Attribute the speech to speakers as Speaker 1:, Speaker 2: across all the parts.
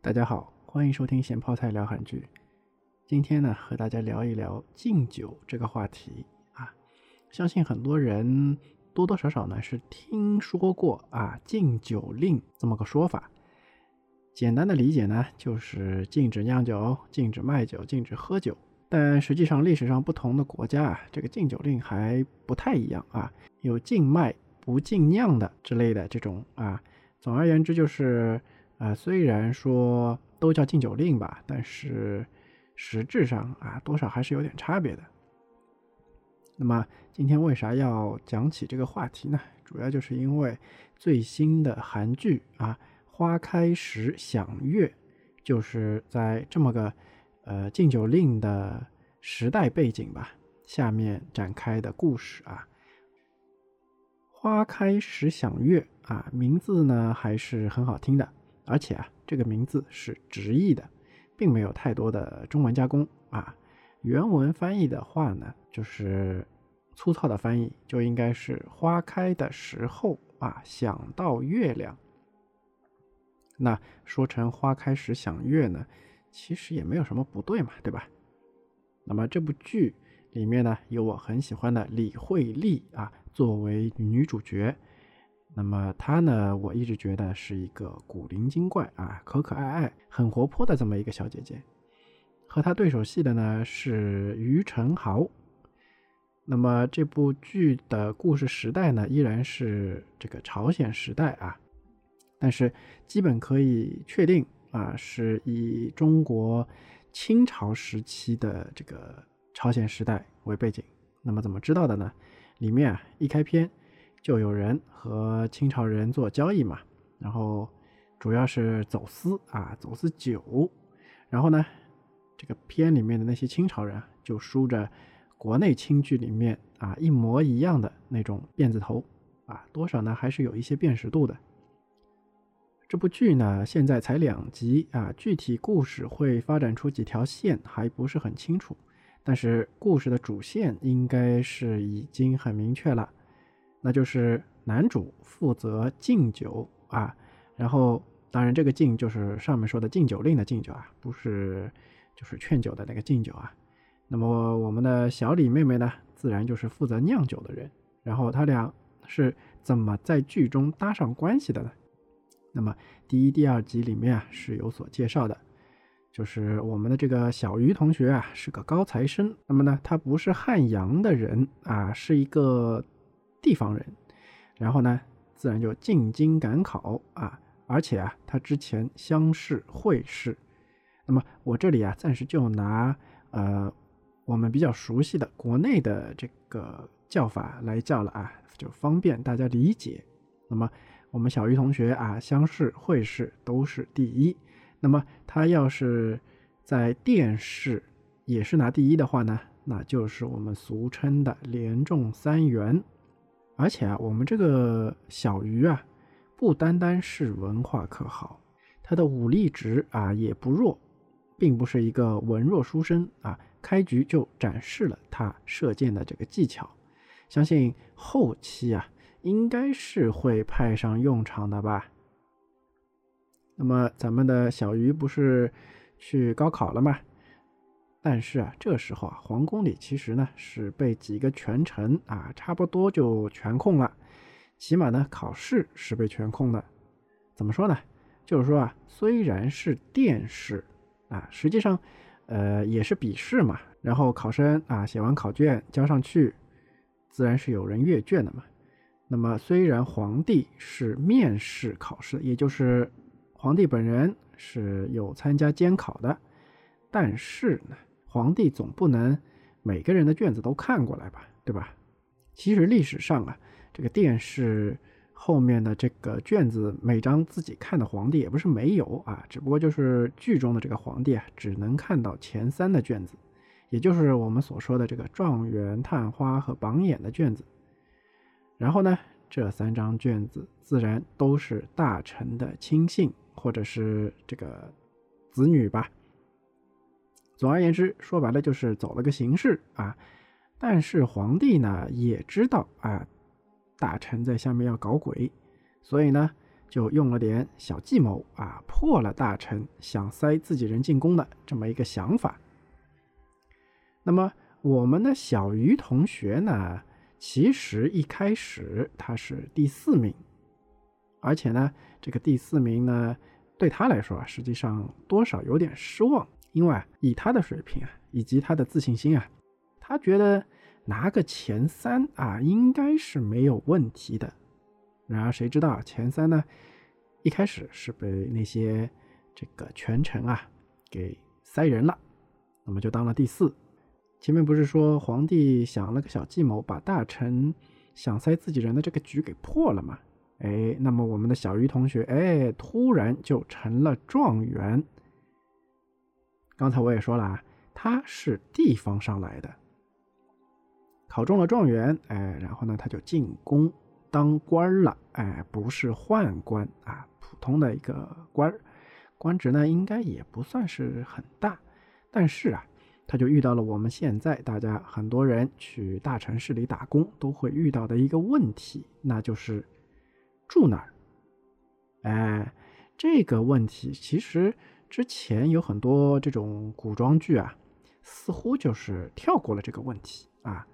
Speaker 1: 大家好，欢迎收听咸泡菜聊韩剧。今天呢，和大家聊一聊禁酒这个话题啊。相信很多人多多少少呢是听说过啊禁酒令这么个说法。简单的理解呢，就是禁止酿酒、禁止卖酒、禁止喝酒。但实际上，历史上不同的国家啊，这个禁酒令还不太一样啊，有禁卖不禁酿的之类的这种啊。总而言之，就是啊，虽然说都叫禁酒令吧，但是实质上啊，多少还是有点差别的。那么今天为啥要讲起这个话题呢？主要就是因为最新的韩剧啊，《花开时响乐》，就是在这么个。呃，禁酒令的时代背景吧，下面展开的故事啊。花开时响乐啊，名字呢还是很好听的，而且啊，这个名字是直译的，并没有太多的中文加工啊。原文翻译的话呢，就是粗糙的翻译，就应该是花开的时候啊，想到月亮。那说成花开时想月呢？其实也没有什么不对嘛，对吧？那么这部剧里面呢，有我很喜欢的李惠利啊，作为女主角。那么她呢，我一直觉得是一个古灵精怪啊，可可爱爱、很活泼的这么一个小姐姐。和她对手戏的呢是于承豪。那么这部剧的故事时代呢，依然是这个朝鲜时代啊，但是基本可以确定。啊，是以中国清朝时期的这个朝鲜时代为背景。那么怎么知道的呢？里面啊，一开篇就有人和清朝人做交易嘛，然后主要是走私啊，走私酒。然后呢，这个片里面的那些清朝人就梳着国内清剧里面啊一模一样的那种辫子头啊，多少呢还是有一些辨识度的。这部剧呢，现在才两集啊，具体故事会发展出几条线还不是很清楚，但是故事的主线应该是已经很明确了，那就是男主负责敬酒啊，然后当然这个敬就是上面说的禁酒令的禁酒啊，不是就是劝酒的那个敬酒啊。那么我们的小李妹妹呢，自然就是负责酿酒的人，然后他俩是怎么在剧中搭上关系的呢？那么第一、第二集里面啊是有所介绍的，就是我们的这个小鱼同学啊是个高材生。那么呢，他不是汉阳的人啊，是一个地方人。然后呢，自然就进京赶考啊，而且啊，他之前乡试、会试。那么我这里啊，暂时就拿呃我们比较熟悉的国内的这个叫法来叫了啊，就方便大家理解。那么。我们小鱼同学啊，乡试、会试都是第一。那么他要是在殿试也是拿第一的话呢，那就是我们俗称的连中三元。而且啊，我们这个小鱼啊，不单单是文化课好，他的武力值啊也不弱，并不是一个文弱书生啊。开局就展示了他射箭的这个技巧，相信后期啊。应该是会派上用场的吧。那么咱们的小鱼不是去高考了吗？但是啊，这时候啊，皇宫里其实呢是被几个权臣啊，差不多就全控了。起码呢，考试是被全控的。怎么说呢？就是说啊，虽然是殿试啊，实际上呃也是笔试嘛。然后考生啊写完考卷交上去，自然是有人阅卷的嘛。那么，虽然皇帝是面试考试，也就是皇帝本人是有参加监考的，但是呢，皇帝总不能每个人的卷子都看过来吧，对吧？其实历史上啊，这个殿试后面的这个卷子，每张自己看的皇帝也不是没有啊，只不过就是剧中的这个皇帝啊，只能看到前三的卷子，也就是我们所说的这个状元、探花和榜眼的卷子。然后呢，这三张卷子自然都是大臣的亲信或者是这个子女吧。总而言之，说白了就是走了个形式啊。但是皇帝呢也知道啊，大臣在下面要搞鬼，所以呢，就用了点小计谋啊，破了大臣想塞自己人进宫的这么一个想法。那么我们的小鱼同学呢，其实一开始他是第四名，而且呢，这个第四名呢，对他来说啊，实际上多少有点失望，因为以他的水平啊，以及他的自信心啊，他觉得拿个前三啊，应该是没有问题的。然而谁知道前三呢？一开始是被那些这个权臣啊给塞人了，那么就当了第四。前面不是说皇帝想了个小计谋，把大臣想塞自己人的这个局给破了吗？哎，那么我们的小鱼同学哎，突然就成了状元。刚才我也说了啊，他是地方上来的，考中了状元，哎，然后呢他就进宫。当官了，哎，不是宦官啊，普通的一个官，官职呢应该也不算是很大，但是啊，他就遇到了我们现在大家很多人去大城市里打工都会遇到的一个问题，那就是住哪儿。哎，这个问题其实之前有很多这种古装剧啊，似乎就是跳过了这个问题啊，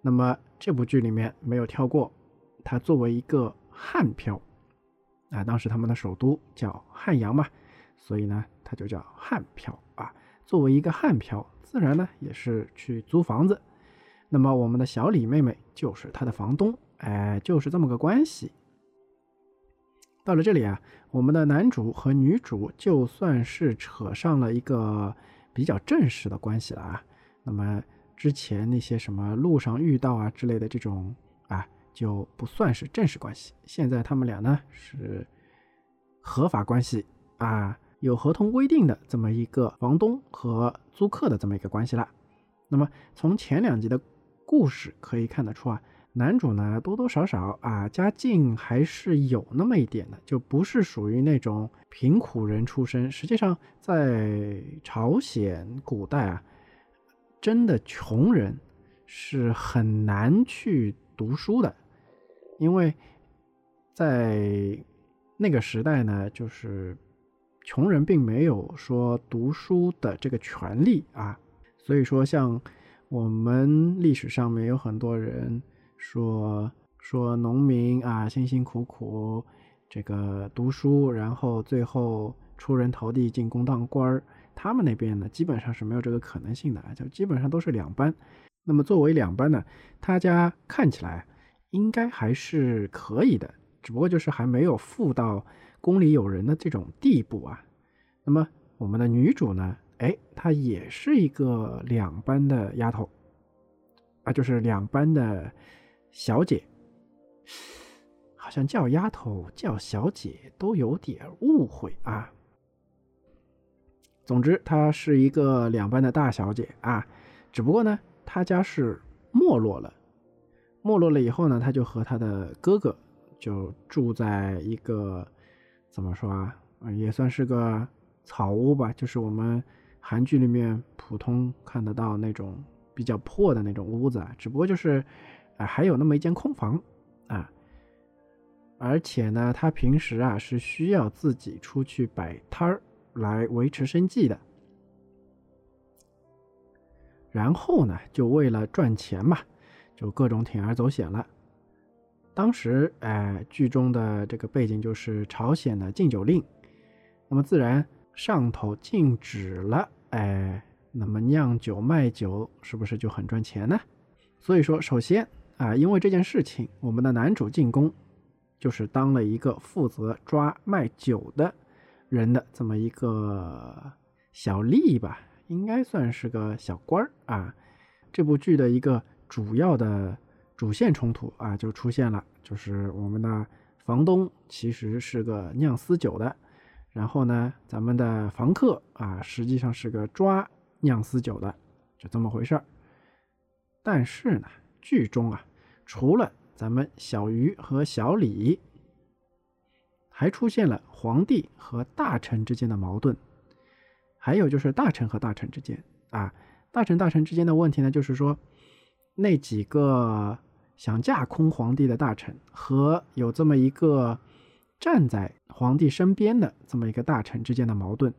Speaker 1: 那么这部剧里面没有跳过。它作为一个汉漂，啊，当时他们的首都叫汉阳嘛，所以呢，它就叫汉漂啊。作为一个汉漂，自然呢也是去租房子。那么我们的小李妹妹就是他的房东，哎，就是这么个关系。到了这里啊，我们的男主和女主就算是扯上了一个比较正式的关系了啊。那么之前那些什么路上遇到啊之类的这种啊。就不算是正式关系。现在他们俩呢是合法关系啊，有合同规定的这么一个房东和租客的这么一个关系了。那么从前两集的故事可以看得出啊，男主呢多多少少啊家境还是有那么一点的，就不是属于那种贫苦人出身。实际上在朝鲜古代啊，真的穷人是很难去读书的。因为在那个时代呢，就是穷人并没有说读书的这个权利啊，所以说像我们历史上面有很多人说说农民啊辛辛苦苦这个读书，然后最后出人头地进宫当官儿，他们那边呢基本上是没有这个可能性的，就基本上都是两班。那么作为两班呢，他家看起来。应该还是可以的，只不过就是还没有富到宫里有人的这种地步啊。那么我们的女主呢？哎，她也是一个两班的丫头啊，就是两班的小姐，好像叫丫头叫小姐都有点误会啊。总之，她是一个两班的大小姐啊，只不过呢，她家是没落了。没落了以后呢，她就和她的哥哥就住在一个怎么说啊，也算是个草屋吧，就是我们韩剧里面普通看得到那种比较破的那种屋子啊，只不过就是啊还有那么一间空房啊，而且呢，他平时啊是需要自己出去摆摊儿来维持生计的，然后呢，就为了赚钱嘛。就各种铤而走险了。当时，哎，剧中的这个背景就是朝鲜的禁酒令，那么自然上头禁止了，哎，那么酿酒卖酒是不是就很赚钱呢？所以说，首先啊，因为这件事情，我们的男主进宫就是当了一个负责抓卖酒的人的这么一个小吏吧，应该算是个小官儿啊。这部剧的一个。主要的主线冲突啊，就出现了，就是我们的房东其实是个酿私酒的，然后呢，咱们的房客啊，实际上是个抓酿私酒的，就这么回事儿。但是呢，剧中啊，除了咱们小鱼和小李，还出现了皇帝和大臣之间的矛盾，还有就是大臣和大臣之间啊，大臣大臣之间的问题呢，就是说。那几个想架空皇帝的大臣和有这么一个站在皇帝身边的这么一个大臣之间的矛盾。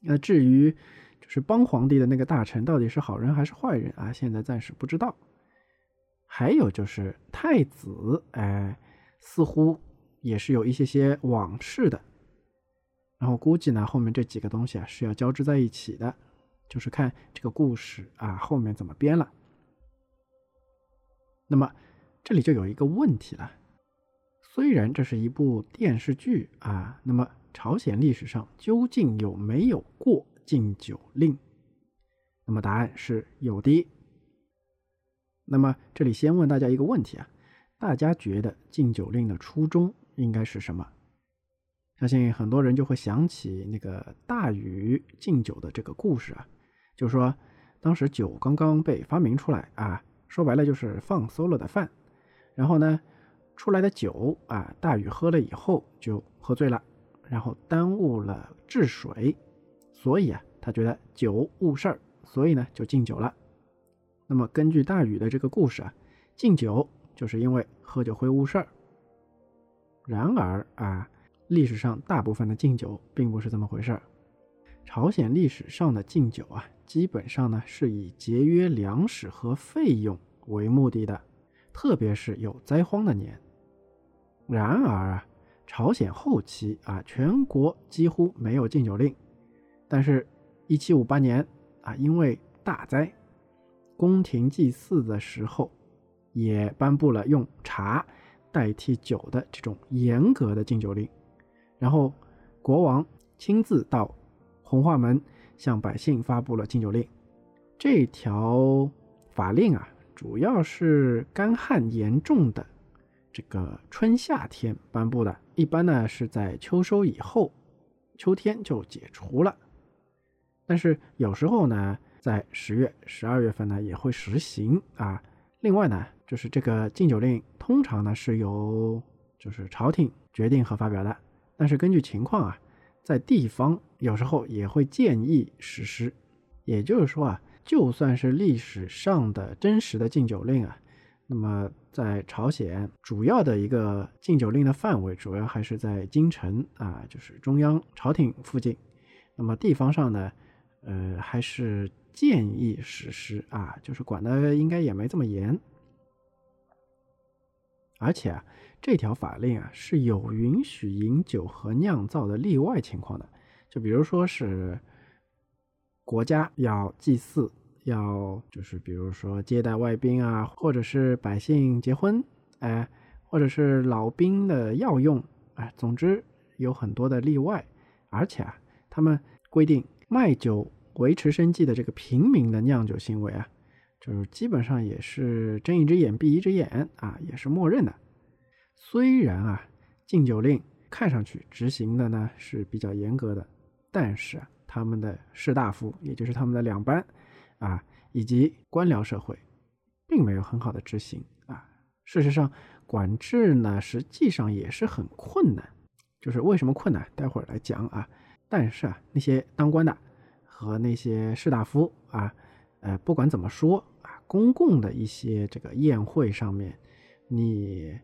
Speaker 1: 那至于就是帮皇帝的那个大臣到底是好人还是坏人啊，现在暂时不知道。还有就是太子，哎，似乎也是有一些些往事的。然后估计呢，后面这几个东西啊是要交织在一起的，就是看这个故事啊后面怎么编了。那么这里就有一个问题了，虽然这是一部电视剧啊，那么朝鲜历史上究竟有没有过禁酒令？那么答案是有的。那么这里先问大家一个问题啊，大家觉得禁酒令的初衷应该是什么？相信很多人就会想起那个大禹禁酒的这个故事啊，就是说当时酒刚刚被发明出来啊，说白了就是放馊了的饭，然后呢出来的酒啊，大禹喝了以后就喝醉了，然后耽误了治水，所以啊他觉得酒误事儿，所以呢就禁酒了。那么根据大禹的这个故事啊，敬酒就是因为喝酒会误事儿。然而啊。历史上大部分的敬酒并不是这么回事儿。朝鲜历史上的敬酒啊，基本上呢是以节约粮食和费用为目的的，特别是有灾荒的年。然而啊，朝鲜后期啊，全国几乎没有禁酒令，但是1758年啊，因为大灾，宫廷祭祀的时候也颁布了用茶代替酒的这种严格的禁酒令。然后，国王亲自到红化门向百姓发布了禁酒令。这条法令啊，主要是干旱严重的这个春夏天颁布的，一般呢是在秋收以后，秋天就解除了。但是有时候呢，在十月、十二月份呢也会实行啊。另外呢，就是这个禁酒令通常呢是由就是朝廷决定和发表的。但是根据情况啊，在地方有时候也会建议实施。也就是说啊，就算是历史上的真实的禁酒令啊，那么在朝鲜主要的一个禁酒令的范围，主要还是在京城啊，就是中央朝廷附近。那么地方上呢，呃，还是建议实施啊，就是管的应该也没这么严。而且啊。这条法令啊是有允许饮酒和酿造的例外情况的，就比如说是国家要祭祀，要就是比如说接待外宾啊，或者是百姓结婚，哎，或者是老兵的药用，哎，总之有很多的例外。而且啊，他们规定卖酒维持生计的这个平民的酿酒行为啊，就是基本上也是睁一只眼闭一只眼啊，也是默认的。虽然啊，禁酒令看上去执行的呢是比较严格的，但是啊，他们的士大夫，也就是他们的两班，啊，以及官僚社会，并没有很好的执行啊。事实上，管制呢实际上也是很困难。就是为什么困难，待会儿来讲啊。但是啊，那些当官的和那些士大夫啊，呃，不管怎么说啊，公共的一些这个宴会上面，你。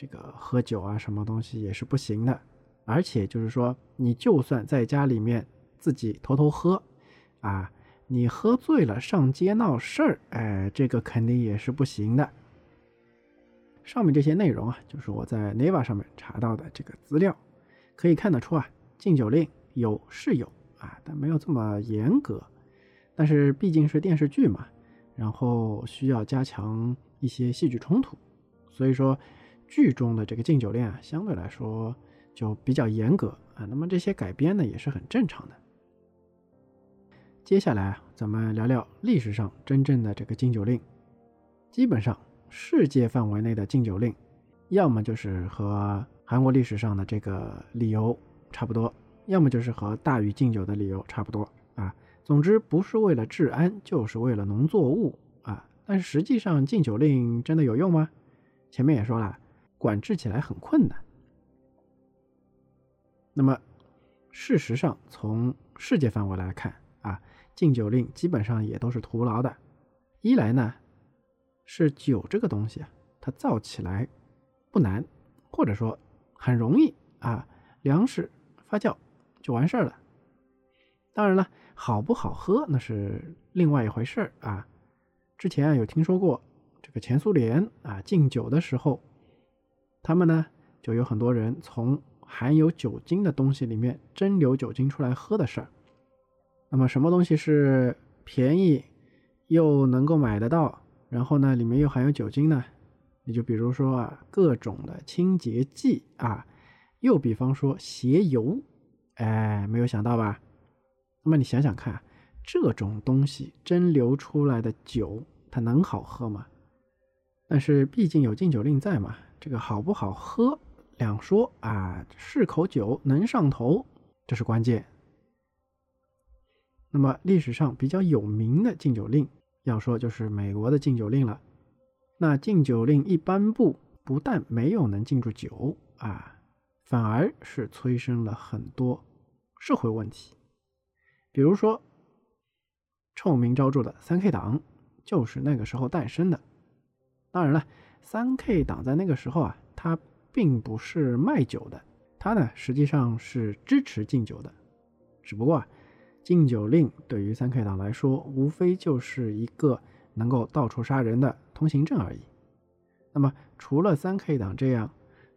Speaker 1: 这个喝酒啊，什么东西也是不行的，而且就是说，你就算在家里面自己偷偷喝，啊，你喝醉了上街闹事儿，哎，这个肯定也是不行的。上面这些内容啊，就是我在 Neva 上面查到的这个资料，可以看得出啊，禁酒令有是有啊，但没有这么严格。但是毕竟是电视剧嘛，然后需要加强一些戏剧冲突，所以说。剧中的这个禁酒令啊，相对来说就比较严格啊。那么这些改编呢，也是很正常的。接下来，咱们聊聊历史上真正的这个禁酒令。基本上，世界范围内的禁酒令，要么就是和韩国历史上的这个理由差不多，要么就是和大禹禁酒的理由差不多啊。总之，不是为了治安，就是为了农作物啊。但是实际上，禁酒令真的有用吗？前面也说了。管制起来很困难。那么，事实上，从世界范围来看啊，禁酒令基本上也都是徒劳的。一来呢，是酒这个东西啊，它造起来不难，或者说很容易啊，粮食发酵就完事儿了。当然了，好不好喝那是另外一回事儿啊。之前啊有听说过这个前苏联啊禁酒的时候，他们呢就有很多人从含有酒精的东西里面蒸馏酒精出来喝的事儿。那么什么东西是便宜又能够买得到，然后呢里面又含有酒精呢？你就比如说啊，各种的清洁剂啊，又比方说鞋油，哎，没有想到吧？那么你想想看，这种东西蒸馏出来的酒，它能好喝吗？但是毕竟有禁酒令在嘛，这个好不好喝两说啊，是口酒能上头，这是关键。那么历史上比较有名的禁酒令，要说就是美国的禁酒令了。那禁酒令一颁布，不但没有能禁住酒啊，反而是催生了很多社会问题。比如说，臭名昭著的三 K 党就是那个时候诞生的。当然了，三 K 党在那个时候啊，它并不是卖酒的，它呢实际上是支持禁酒的。只不过啊，禁酒令对于三 K 党来说，无非就是一个能够到处杀人的。通行证而已。那么，除了三 K 党这样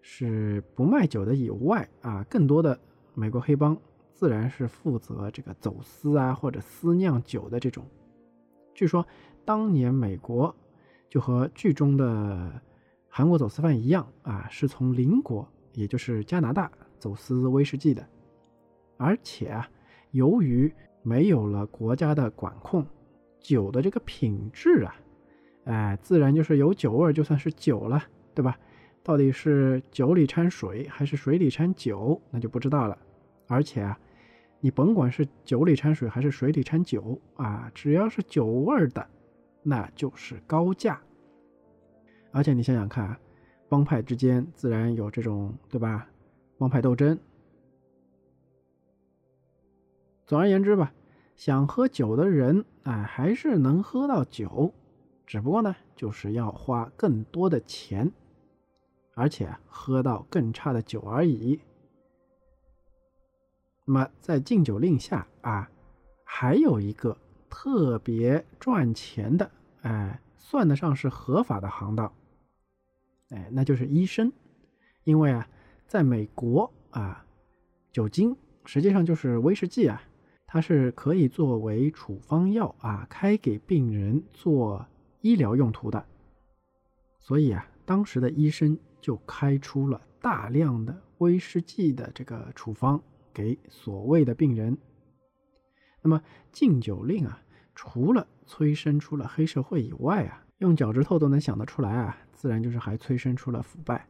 Speaker 1: 是不卖酒的以外啊，更多的美国黑帮自然是负责这个走私啊或者私酿酒的这种。据说当年美国就和剧中的韩国走私犯一样啊，是从邻国也就是加拿大走私威士忌的。而且啊，由于没有了国家的管控，酒的这个品质啊。哎，自然就是有酒味，就算是酒了，对吧？到底是酒里掺水还是水里掺酒，那就不知道了。而且啊，你甭管是酒里掺水还是水里掺酒啊，只要是酒味的，那就是高价。而且你想想看，帮派之间自然有这种，对吧？帮派斗争。总而言之吧，想喝酒的人，哎，还是能喝到酒。只不过呢，就是要花更多的钱，而且喝到更差的酒而已。那么在禁酒令下啊，还有一个特别赚钱的，哎，算得上是合法的行当，哎，那就是医生。因为啊，在美国啊，酒精实际上就是威士忌啊，它是可以作为处方药啊，开给病人做。医疗用途的，所以啊，当时的医生就开出了大量的威士忌的这个处方给所谓的病人。那么禁酒令啊，除了催生出了黑社会以外啊，用脚趾头都能想得出来啊，自然就是还催生出了腐败。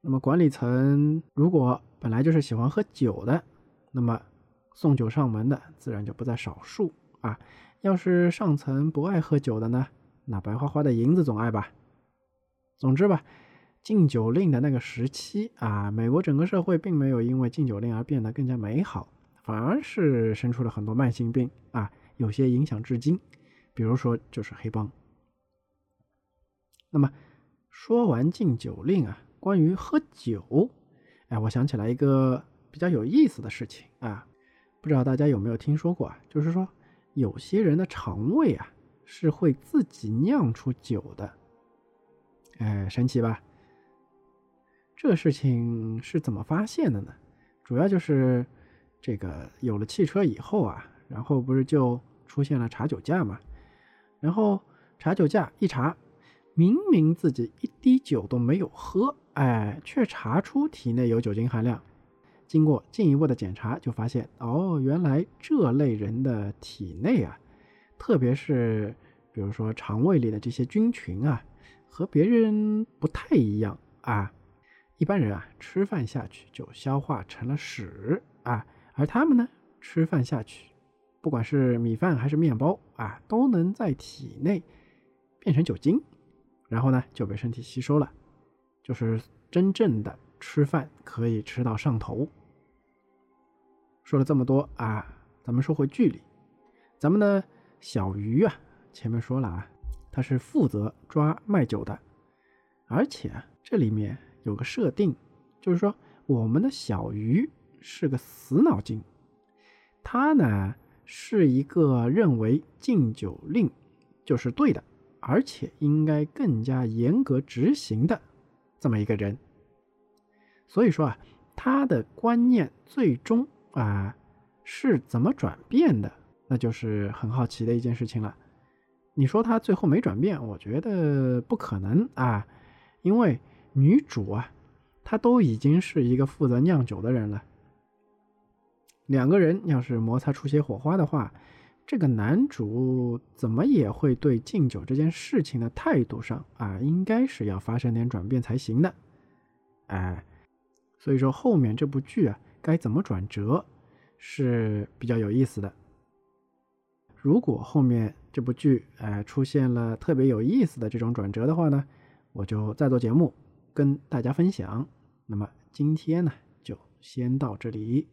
Speaker 1: 那么管理层如果本来就是喜欢喝酒的，那么送酒上门的自然就不在少数啊。要是上层不爱喝酒的呢？那白花花的银子总爱吧。总之吧，禁酒令的那个时期啊，美国整个社会并没有因为禁酒令而变得更加美好，反而是生出了很多慢性病啊，有些影响至今。比如说就是黑帮。那么说完禁酒令啊，关于喝酒，哎，我想起来一个比较有意思的事情啊，不知道大家有没有听说过啊？就是说有些人的肠胃啊。是会自己酿出酒的，哎，神奇吧？这个事情是怎么发现的呢？主要就是这个有了汽车以后啊，然后不是就出现了查酒驾嘛？然后查酒驾一查，明明自己一滴酒都没有喝，哎，却查出体内有酒精含量。经过进一步的检查，就发现哦，原来这类人的体内啊。特别是，比如说肠胃里的这些菌群啊，和别人不太一样啊。一般人啊，吃饭下去就消化成了屎啊，而他们呢，吃饭下去，不管是米饭还是面包啊，都能在体内变成酒精，然后呢就被身体吸收了，就是真正的吃饭可以吃到上头。说了这么多啊，咱们说回剧里，咱们的。小鱼啊，前面说了啊，他是负责抓卖酒的，而且这里面有个设定，就是说我们的小鱼是个死脑筋，他呢是一个认为禁酒令就是对的，而且应该更加严格执行的这么一个人。所以说啊，他的观念最终啊是怎么转变的，那就是很好奇的一件事情了。你说他最后没转变，我觉得不可能啊，因为女主啊，她都已经是一个负责酿酒的人了。两个人要是摩擦出些火花的话，这个男主怎么也会对敬酒这件事情的态度上啊，应该是要发生点转变才行的。哎，所以说后面这部剧啊，该怎么转折是比较有意思的。如果后面这部剧哎出现了特别有意思的这种转折的话呢，我就再做节目跟大家分享。那么今天呢就先到这里。